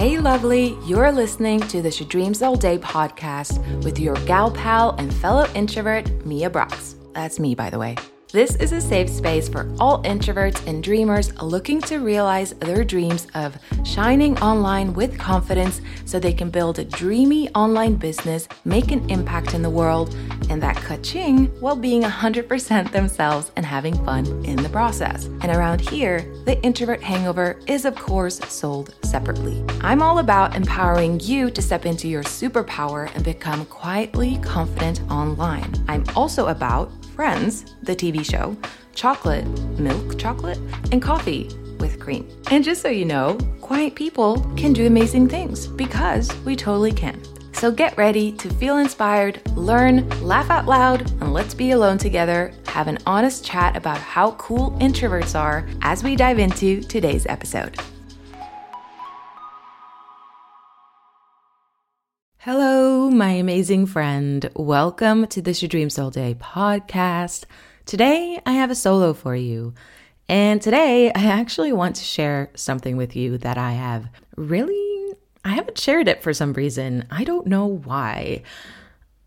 Hey, lovely, you're listening to the She Dreams All Day podcast with your gal pal and fellow introvert, Mia Brox. That's me, by the way. This is a safe space for all introverts and dreamers looking to realize their dreams of shining online with confidence so they can build a dreamy online business, make an impact in the world, and that ka-ching while being 100% themselves and having fun in the process. And around here, the introvert hangover is, of course, sold separately. I'm all about empowering you to step into your superpower and become quietly confident online. I'm also about Friends, the TV show, chocolate, milk chocolate, and coffee with cream. And just so you know, quiet people can do amazing things because we totally can. So get ready to feel inspired, learn, laugh out loud, and let's be alone together, have an honest chat about how cool introverts are as we dive into today's episode. Hello, my amazing friend. Welcome to the Your Dreams All Day podcast. Today, I have a solo for you. And today, I actually want to share something with you that I have really, I haven't shared it for some reason. I don't know why.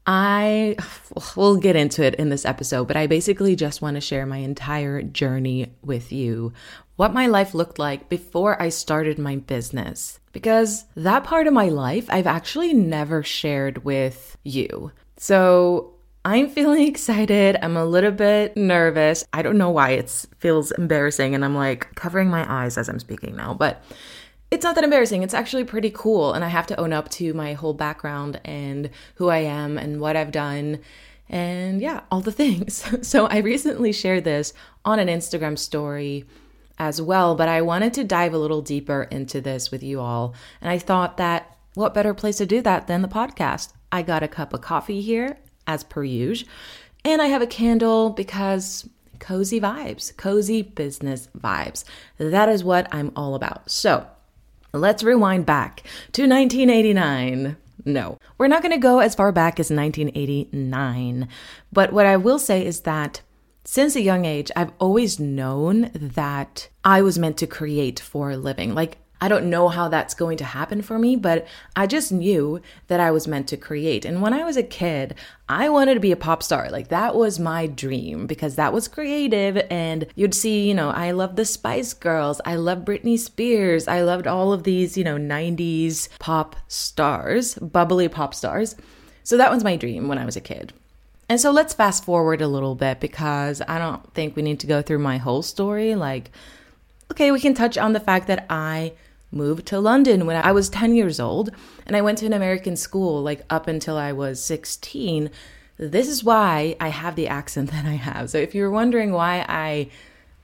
I will get into it in this episode, but I basically just want to share my entire journey with you. What my life looked like before I started my business because that part of my life I've actually never shared with you. So I'm feeling excited. I'm a little bit nervous. I don't know why it feels embarrassing and I'm like covering my eyes as I'm speaking now, but it's not that embarrassing. It's actually pretty cool. And I have to own up to my whole background and who I am and what I've done and yeah, all the things. So I recently shared this on an Instagram story as well, but I wanted to dive a little deeper into this with you all. And I thought that what better place to do that than the podcast? I got a cup of coffee here, as per usual, and I have a candle because cozy vibes, cozy business vibes. That is what I'm all about. So let's rewind back to 1989. No, we're not going to go as far back as 1989. But what I will say is that since a young age, I've always known that I was meant to create for a living. Like, I don't know how that's going to happen for me, but I just knew that I was meant to create. And when I was a kid, I wanted to be a pop star. Like, that was my dream because that was creative. And you'd see, you know, I loved the Spice Girls, I loved Britney Spears, I loved all of these, you know, 90s pop stars, bubbly pop stars. So that was my dream when I was a kid. And so let's fast forward a little bit because I don't think we need to go through my whole story. Like, okay, we can touch on the fact that I moved to London when I was 10 years old and I went to an American school like up until I was 16. This is why I have the accent that I have. So if you're wondering why I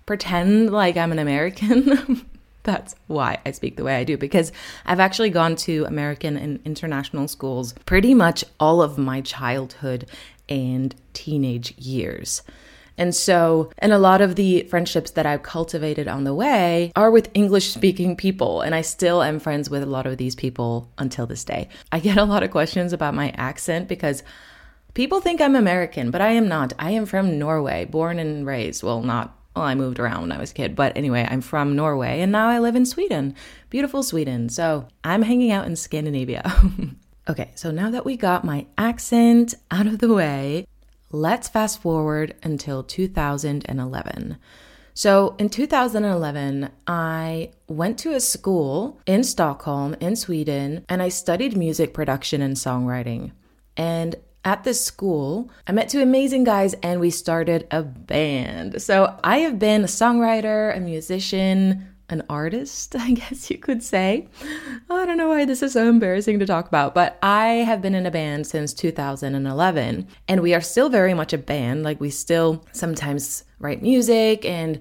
pretend like I'm an American, that's why I speak the way I do because I've actually gone to American and international schools pretty much all of my childhood and teenage years. And so, and a lot of the friendships that I've cultivated on the way are with English speaking people. And I still am friends with a lot of these people until this day. I get a lot of questions about my accent because people think I'm American, but I am not. I am from Norway, born and raised. Well, not well, I moved around when I was a kid, but anyway, I'm from Norway and now I live in Sweden. Beautiful Sweden. So I'm hanging out in Scandinavia. Okay, so now that we got my accent out of the way, let's fast forward until 2011. So in 2011, I went to a school in Stockholm, in Sweden, and I studied music production and songwriting. And at this school, I met two amazing guys and we started a band. So I have been a songwriter, a musician, an artist, I guess you could say. I don't know why this is so embarrassing to talk about, but I have been in a band since 2011, and we are still very much a band. Like, we still sometimes write music and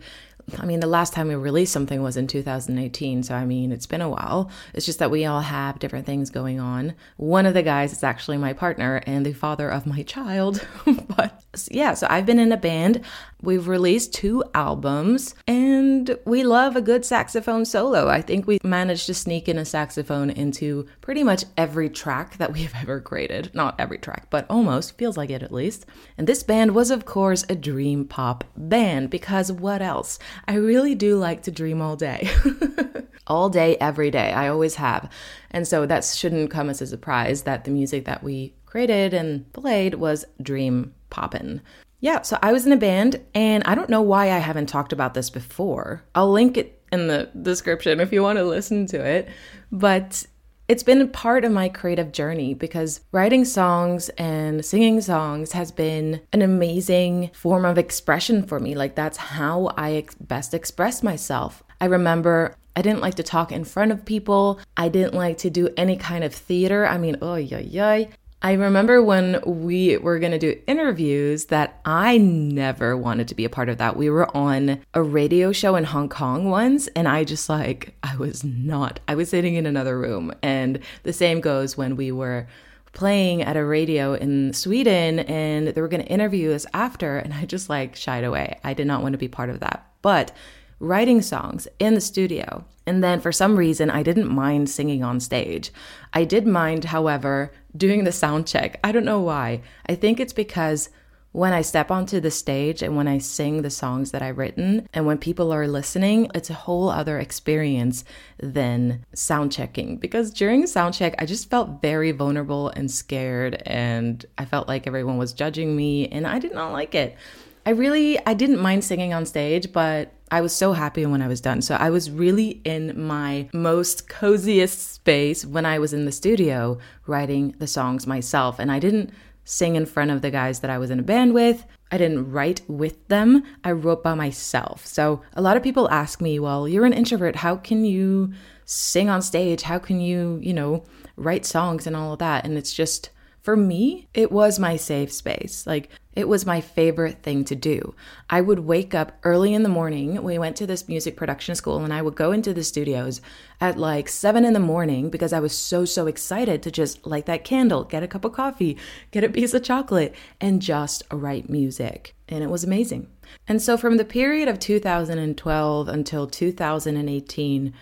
I mean, the last time we released something was in 2018, so I mean, it's been a while. It's just that we all have different things going on. One of the guys is actually my partner and the father of my child. but yeah, so I've been in a band. We've released two albums and we love a good saxophone solo. I think we managed to sneak in a saxophone into pretty much every track that we've ever created. Not every track, but almost, feels like it at least. And this band was, of course, a dream pop band because what else? I really do like to dream all day. all day, every day. I always have. And so that shouldn't come as a surprise that the music that we created and played was dream poppin'. Yeah, so I was in a band, and I don't know why I haven't talked about this before. I'll link it in the description if you want to listen to it. But it's been part of my creative journey because writing songs and singing songs has been an amazing form of expression for me. Like, that's how I ex- best express myself. I remember I didn't like to talk in front of people. I didn't like to do any kind of theater. I mean, oh, yeah, yeah. I remember when we were going to do interviews that I never wanted to be a part of that. We were on a radio show in Hong Kong once, and I just like, I was not, I was sitting in another room. And the same goes when we were playing at a radio in Sweden and they were going to interview us after, and I just like shied away. I did not want to be part of that. But writing songs in the studio. And then for some reason, I didn't mind singing on stage. I did mind, however, doing the sound check. I don't know why. I think it's because when I step onto the stage and when I sing the songs that I've written and when people are listening, it's a whole other experience than sound checking. Because during sound check, I just felt very vulnerable and scared and I felt like everyone was judging me and I did not like it. I really I didn't mind singing on stage, but I was so happy when I was done. So I was really in my most coziest space when I was in the studio writing the songs myself. And I didn't sing in front of the guys that I was in a band with. I didn't write with them. I wrote by myself. So a lot of people ask me, well, you're an introvert. How can you sing on stage? How can you, you know, write songs and all of that? And it's just, for me, it was my safe space. Like, it was my favorite thing to do. I would wake up early in the morning. We went to this music production school, and I would go into the studios at like seven in the morning because I was so, so excited to just light that candle, get a cup of coffee, get a piece of chocolate, and just write music. And it was amazing. And so, from the period of 2012 until 2018,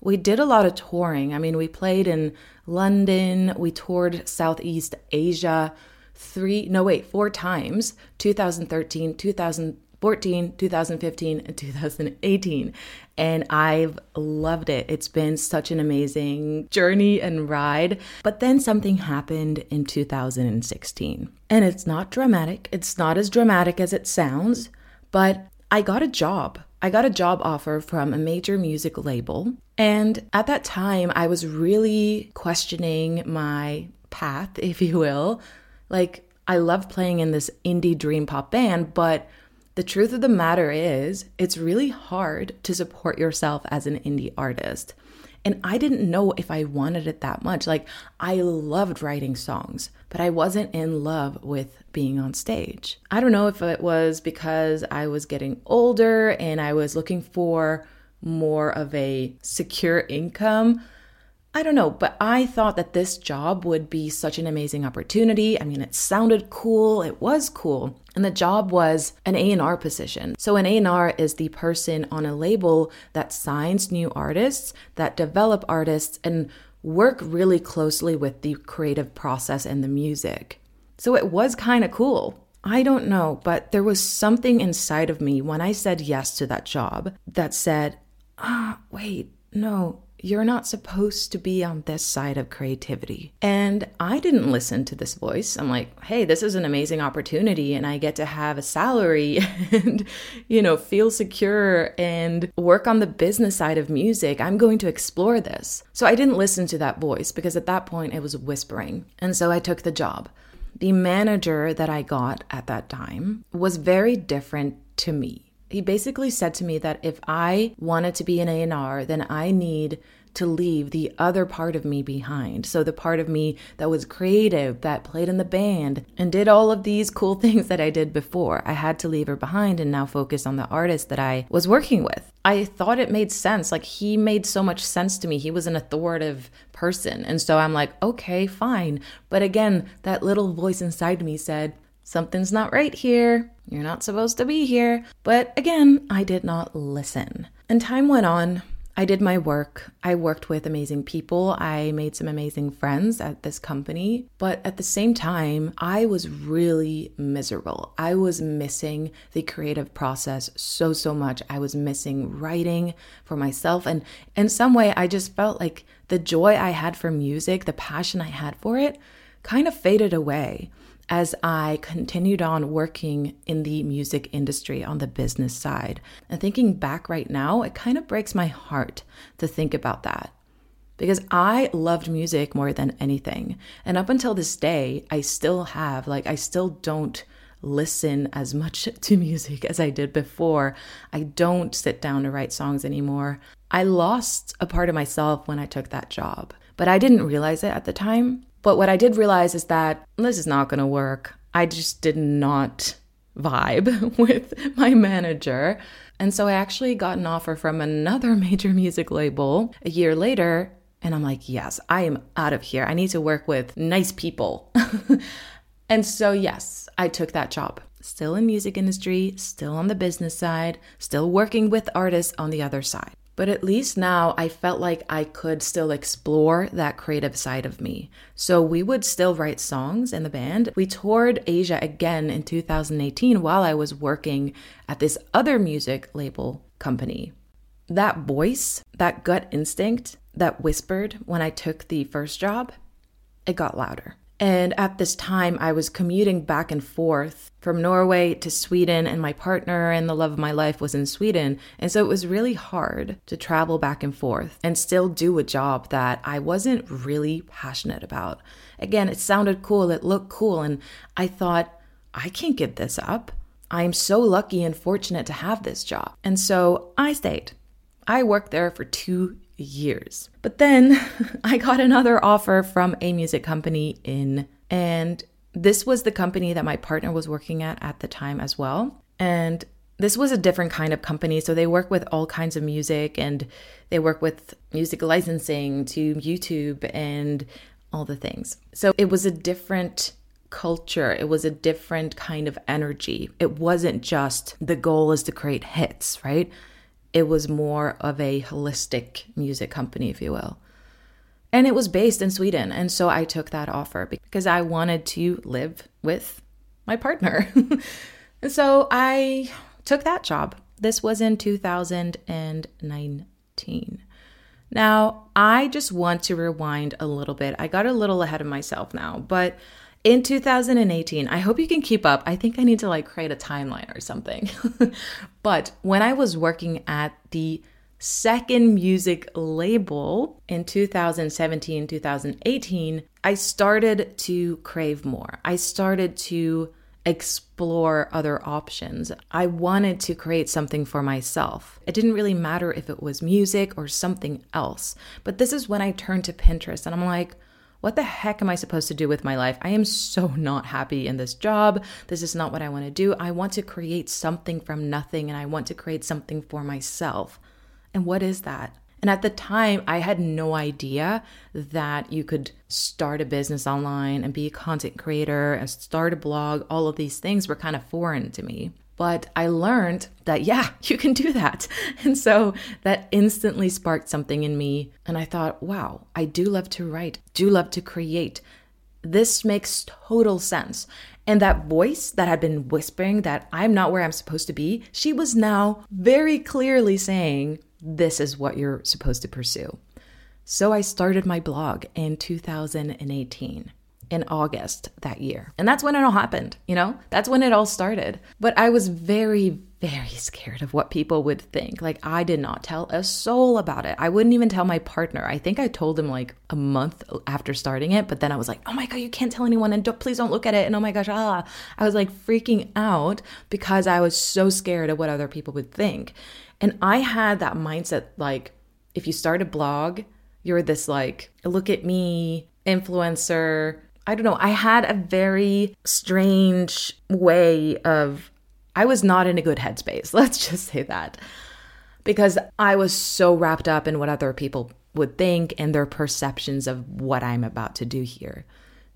we did a lot of touring. I mean, we played in London, we toured Southeast Asia three, no, wait, four times 2013, 2014, 2015, and 2018. And I've loved it. It's been such an amazing journey and ride. But then something happened in 2016. And it's not dramatic, it's not as dramatic as it sounds, but I got a job. I got a job offer from a major music label. And at that time, I was really questioning my path, if you will. Like, I love playing in this indie dream pop band, but the truth of the matter is, it's really hard to support yourself as an indie artist. And I didn't know if I wanted it that much. Like, I loved writing songs, but I wasn't in love with being on stage. I don't know if it was because I was getting older and I was looking for more of a secure income I don't know, but I thought that this job would be such an amazing opportunity. I mean, it sounded cool, it was cool. And the job was an A&R position. So an A&R is the person on a label that signs new artists, that develop artists and work really closely with the creative process and the music. So it was kind of cool. I don't know, but there was something inside of me when I said yes to that job that said, ah, wait, no, you're not supposed to be on this side of creativity. And I didn't listen to this voice. I'm like, hey, this is an amazing opportunity, and I get to have a salary and, you know, feel secure and work on the business side of music. I'm going to explore this. So I didn't listen to that voice because at that point it was whispering. And so I took the job. The manager that I got at that time was very different to me he basically said to me that if I wanted to be an A&R, then I need to leave the other part of me behind. So the part of me that was creative, that played in the band and did all of these cool things that I did before. I had to leave her behind and now focus on the artist that I was working with. I thought it made sense. Like he made so much sense to me. He was an authoritative person. And so I'm like, okay, fine. But again, that little voice inside me said, something's not right here. You're not supposed to be here. But again, I did not listen. And time went on. I did my work. I worked with amazing people. I made some amazing friends at this company. But at the same time, I was really miserable. I was missing the creative process so, so much. I was missing writing for myself. And in some way, I just felt like the joy I had for music, the passion I had for it, kind of faded away as I continued on working in the music industry on the business side. And thinking back right now, it kind of breaks my heart to think about that. Because I loved music more than anything. And up until this day, I still have, like, I still don't listen as much to music as I did before. I don't sit down to write songs anymore. I lost a part of myself when I took that job, but I didn't realize it at the time. But what I did realize is that this is not going to work. I just did not vibe with my manager. And so I actually got an offer from another major music label a year later. And I'm like, yes, I am out of here. I need to work with nice people. and so, yes, I took that job. Still in music industry, still on the business side, still working with artists on the other side. But at least now I felt like I could still explore that creative side of me. So we would still write songs in the band. We toured Asia again in 2018 while I was working at this other music label company. That voice, that gut instinct that whispered when I took the first job, it got louder. And at this time, I was commuting back and forth from Norway to Sweden, and my partner and the love of my life was in Sweden. And so it was really hard to travel back and forth and still do a job that I wasn't really passionate about. Again, it sounded cool, it looked cool, and I thought, I can't give this up. I am so lucky and fortunate to have this job. And so I stayed. I worked there for two years. But then I got another offer from a music company in, and this was the company that my partner was working at at the time as well. And this was a different kind of company. So they work with all kinds of music and they work with music licensing to YouTube and all the things. So it was a different culture. It was a different kind of energy. It wasn't just the goal is to create hits, right? It was more of a holistic music company, if you will. And it was based in Sweden. And so I took that offer because I wanted to live with my partner. and so I took that job. This was in 2019. Now, I just want to rewind a little bit. I got a little ahead of myself now, but in 2018. I hope you can keep up. I think I need to like create a timeline or something. but when I was working at the second music label in 2017, 2018, I started to crave more. I started to explore other options. I wanted to create something for myself. It didn't really matter if it was music or something else. But this is when I turned to Pinterest and I'm like, what the heck am I supposed to do with my life? I am so not happy in this job. This is not what I want to do. I want to create something from nothing and I want to create something for myself. And what is that? And at the time, I had no idea that you could start a business online and be a content creator and start a blog. All of these things were kind of foreign to me. But I learned that, yeah, you can do that. And so that instantly sparked something in me. And I thought, wow, I do love to write, do love to create. This makes total sense. And that voice that had been whispering that I'm not where I'm supposed to be, she was now very clearly saying, this is what you're supposed to pursue. So I started my blog in 2018 in August that year. And that's when it all happened, you know? That's when it all started. But I was very, very scared of what people would think. Like, I did not tell a soul about it. I wouldn't even tell my partner. I think I told him like a month after starting it, but then I was like, oh my God, you can't tell anyone and don't, please don't look at it. And oh my gosh, ah. I was like freaking out because I was so scared of what other people would think. And I had that mindset like, if you start a blog, you're this like, look at me, influencer, I don't know, I had a very strange way of, I was not in a good headspace. Let's just say that. Because I was so wrapped up in what other people would think and their perceptions of what I'm about to do here.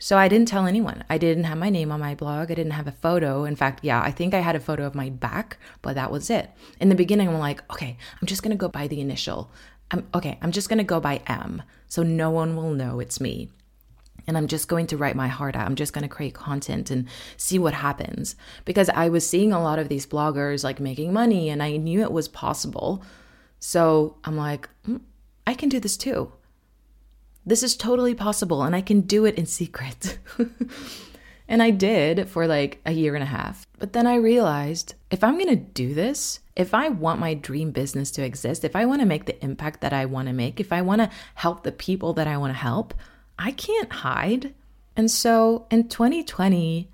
So I didn't tell anyone. I didn't have my name on my blog. I didn't have a photo. In fact, yeah, I think I had a photo of my back, but that was it. In the beginning, I'm like, okay, I'm just gonna go by the initial. I'm okay, I'm just gonna go by M. So no one will know it's me. And I'm just going to write my heart out. I'm just going to create content and see what happens. Because I was seeing a lot of these bloggers like making money and I knew it was possible. So I'm like, mm, I can do this too. This is totally possible and I can do it in secret. and I did for like a year and a half. But then I realized if I'm going to do this, if I want my dream business to exist, if I want to make the impact that I want to make, if I want to help the people that I want to help, I can't hide. And so in 2020,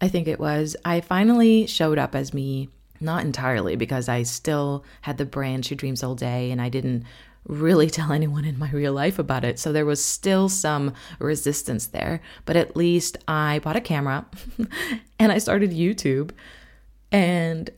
I think it was, I finally showed up as me. Not entirely because I still had the brand She Dreams All Day and I didn't really tell anyone in my real life about it. So there was still some resistance there. But at least I bought a camera and I started YouTube and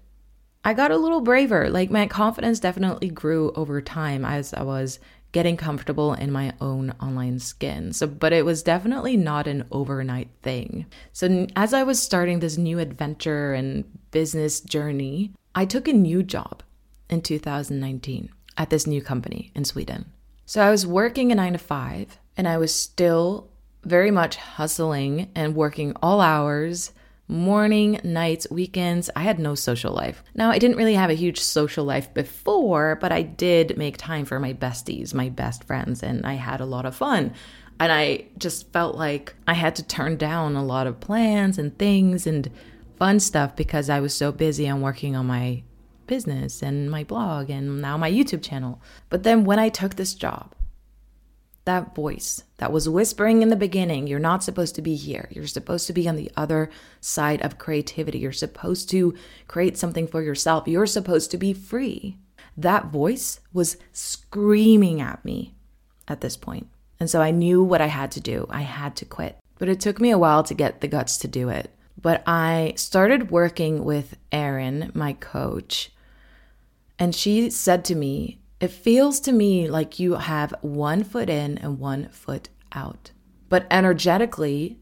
I got a little braver. Like my confidence definitely grew over time as I was getting comfortable in my own online skin. So but it was definitely not an overnight thing. So as I was starting this new adventure and business journey, I took a new job in 2019 at this new company in Sweden. So I was working a nine to five and I was still very much hustling and working all hours morning, nights, weekends. I had no social life. Now, I didn't really have a huge social life before, but I did make time for my besties, my best friends, and I had a lot of fun. And I just felt like I had to turn down a lot of plans and things and fun stuff because I was so busy on working on my business and my blog and now my YouTube channel. But then when I took this job, that voice that was whispering in the beginning, you're not supposed to be here. You're supposed to be on the other side of creativity. You're supposed to create something for yourself. You're supposed to be free. That voice was screaming at me at this point. And so I knew what I had to do. I had to quit. But it took me a while to get the guts to do it. But I started working with Erin, my coach, and she said to me, It feels to me like you have one foot in and one foot out. But energetically,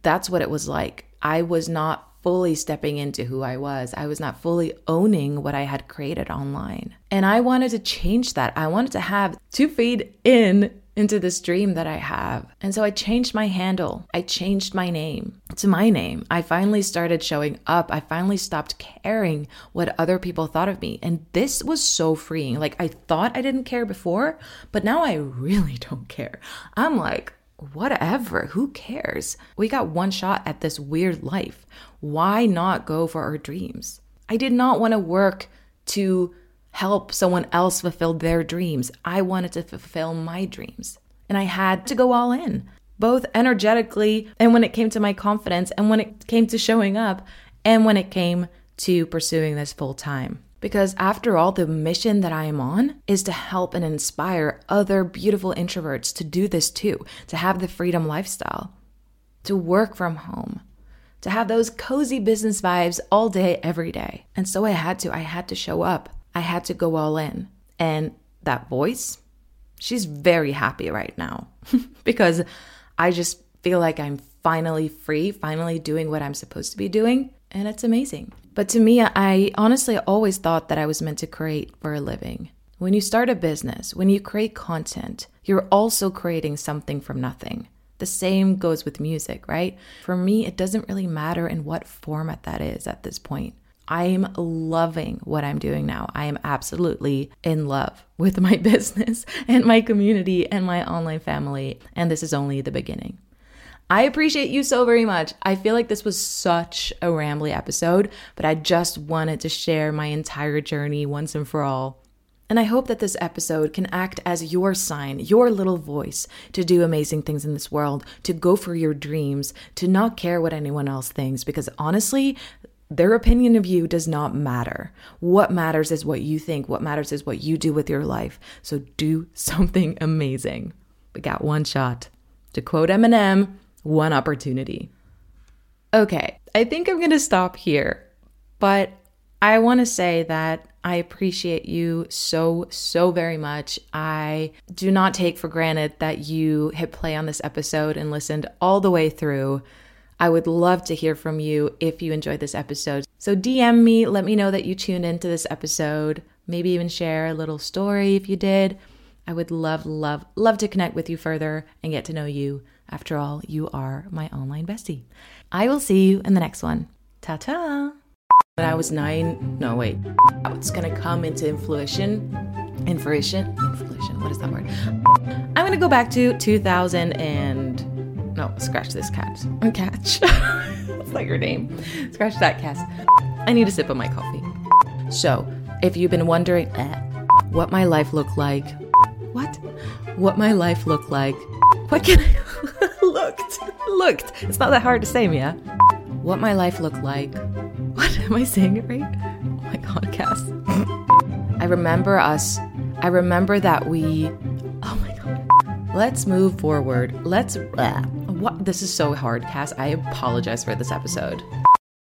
that's what it was like. I was not fully stepping into who I was. I was not fully owning what I had created online. And I wanted to change that. I wanted to have two feet in into this dream that I have. And so I changed my handle. I changed my name to my name. I finally started showing up. I finally stopped caring what other people thought of me. And this was so freeing. Like I thought I didn't care before, but now I really don't care. I'm like, whatever, who cares? We got one shot at this weird life. Why not go for our dreams? I did not want to work to help someone else fulfill their dreams. I wanted to fulfill my dreams. And I had to go all in, both energetically and when it came to my confidence and when it came to showing up and when it came to pursuing this full time. Because after all, the mission that I am on is to help and inspire other beautiful introverts to do this too, to have the freedom lifestyle, to work from home, to have those cozy business vibes all day, every day. And so I had to, I had to show up. I had to go all in. And that voice, she's very happy right now because I just feel like I'm finally free, finally doing what I'm supposed to be doing. And it's amazing. But to me, I honestly always thought that I was meant to create for a living. When you start a business, when you create content, you're also creating something from nothing. The same goes with music, right? For me, it doesn't really matter in what format that is at this point. I'm loving what I'm doing now. I am absolutely in love with my business and my community and my online family. And this is only the beginning. I appreciate you so very much. I feel like this was such a rambly episode, but I just wanted to share my entire journey once and for all. And I hope that this episode can act as your sign, your little voice to do amazing things in this world, to go for your dreams, to not care what anyone else thinks, because honestly, their opinion of you does not matter. What matters is what you think. What matters is what you do with your life. So do something amazing. We got one shot. To quote Eminem, one opportunity. Okay, I think I'm going to stop here. But I want to say that I appreciate you so, so very much. I do not take for granted that you hit play on this episode and listened all the way through. I would love to hear from you if you enjoyed this episode. So DM me, let me know that you tuned into this episode. Maybe even share a little story if you did. I would love, love, love to connect with you further and get to know you. After all, you are my online bestie. I will see you in the next one. Ta ta! When I was nine, no, wait, it's gonna come into influation. Influation? Influation, what is that word? I'm gonna go back to 2000 and. No, scratch this cat. Catch. That's not your name. Scratch that cat. I need a sip of my coffee. So, if you've been wondering eh, what my life looked like, what? What my life looked like, what can I. looked. Looked. It's not that hard to say, Mia. What my life looked like. What? Am I saying it right? Oh my god, Cass. I remember us. I remember that we. Oh my god. Let's move forward. Let's. Uh, what? This is so hard, Cass. I apologize for this episode.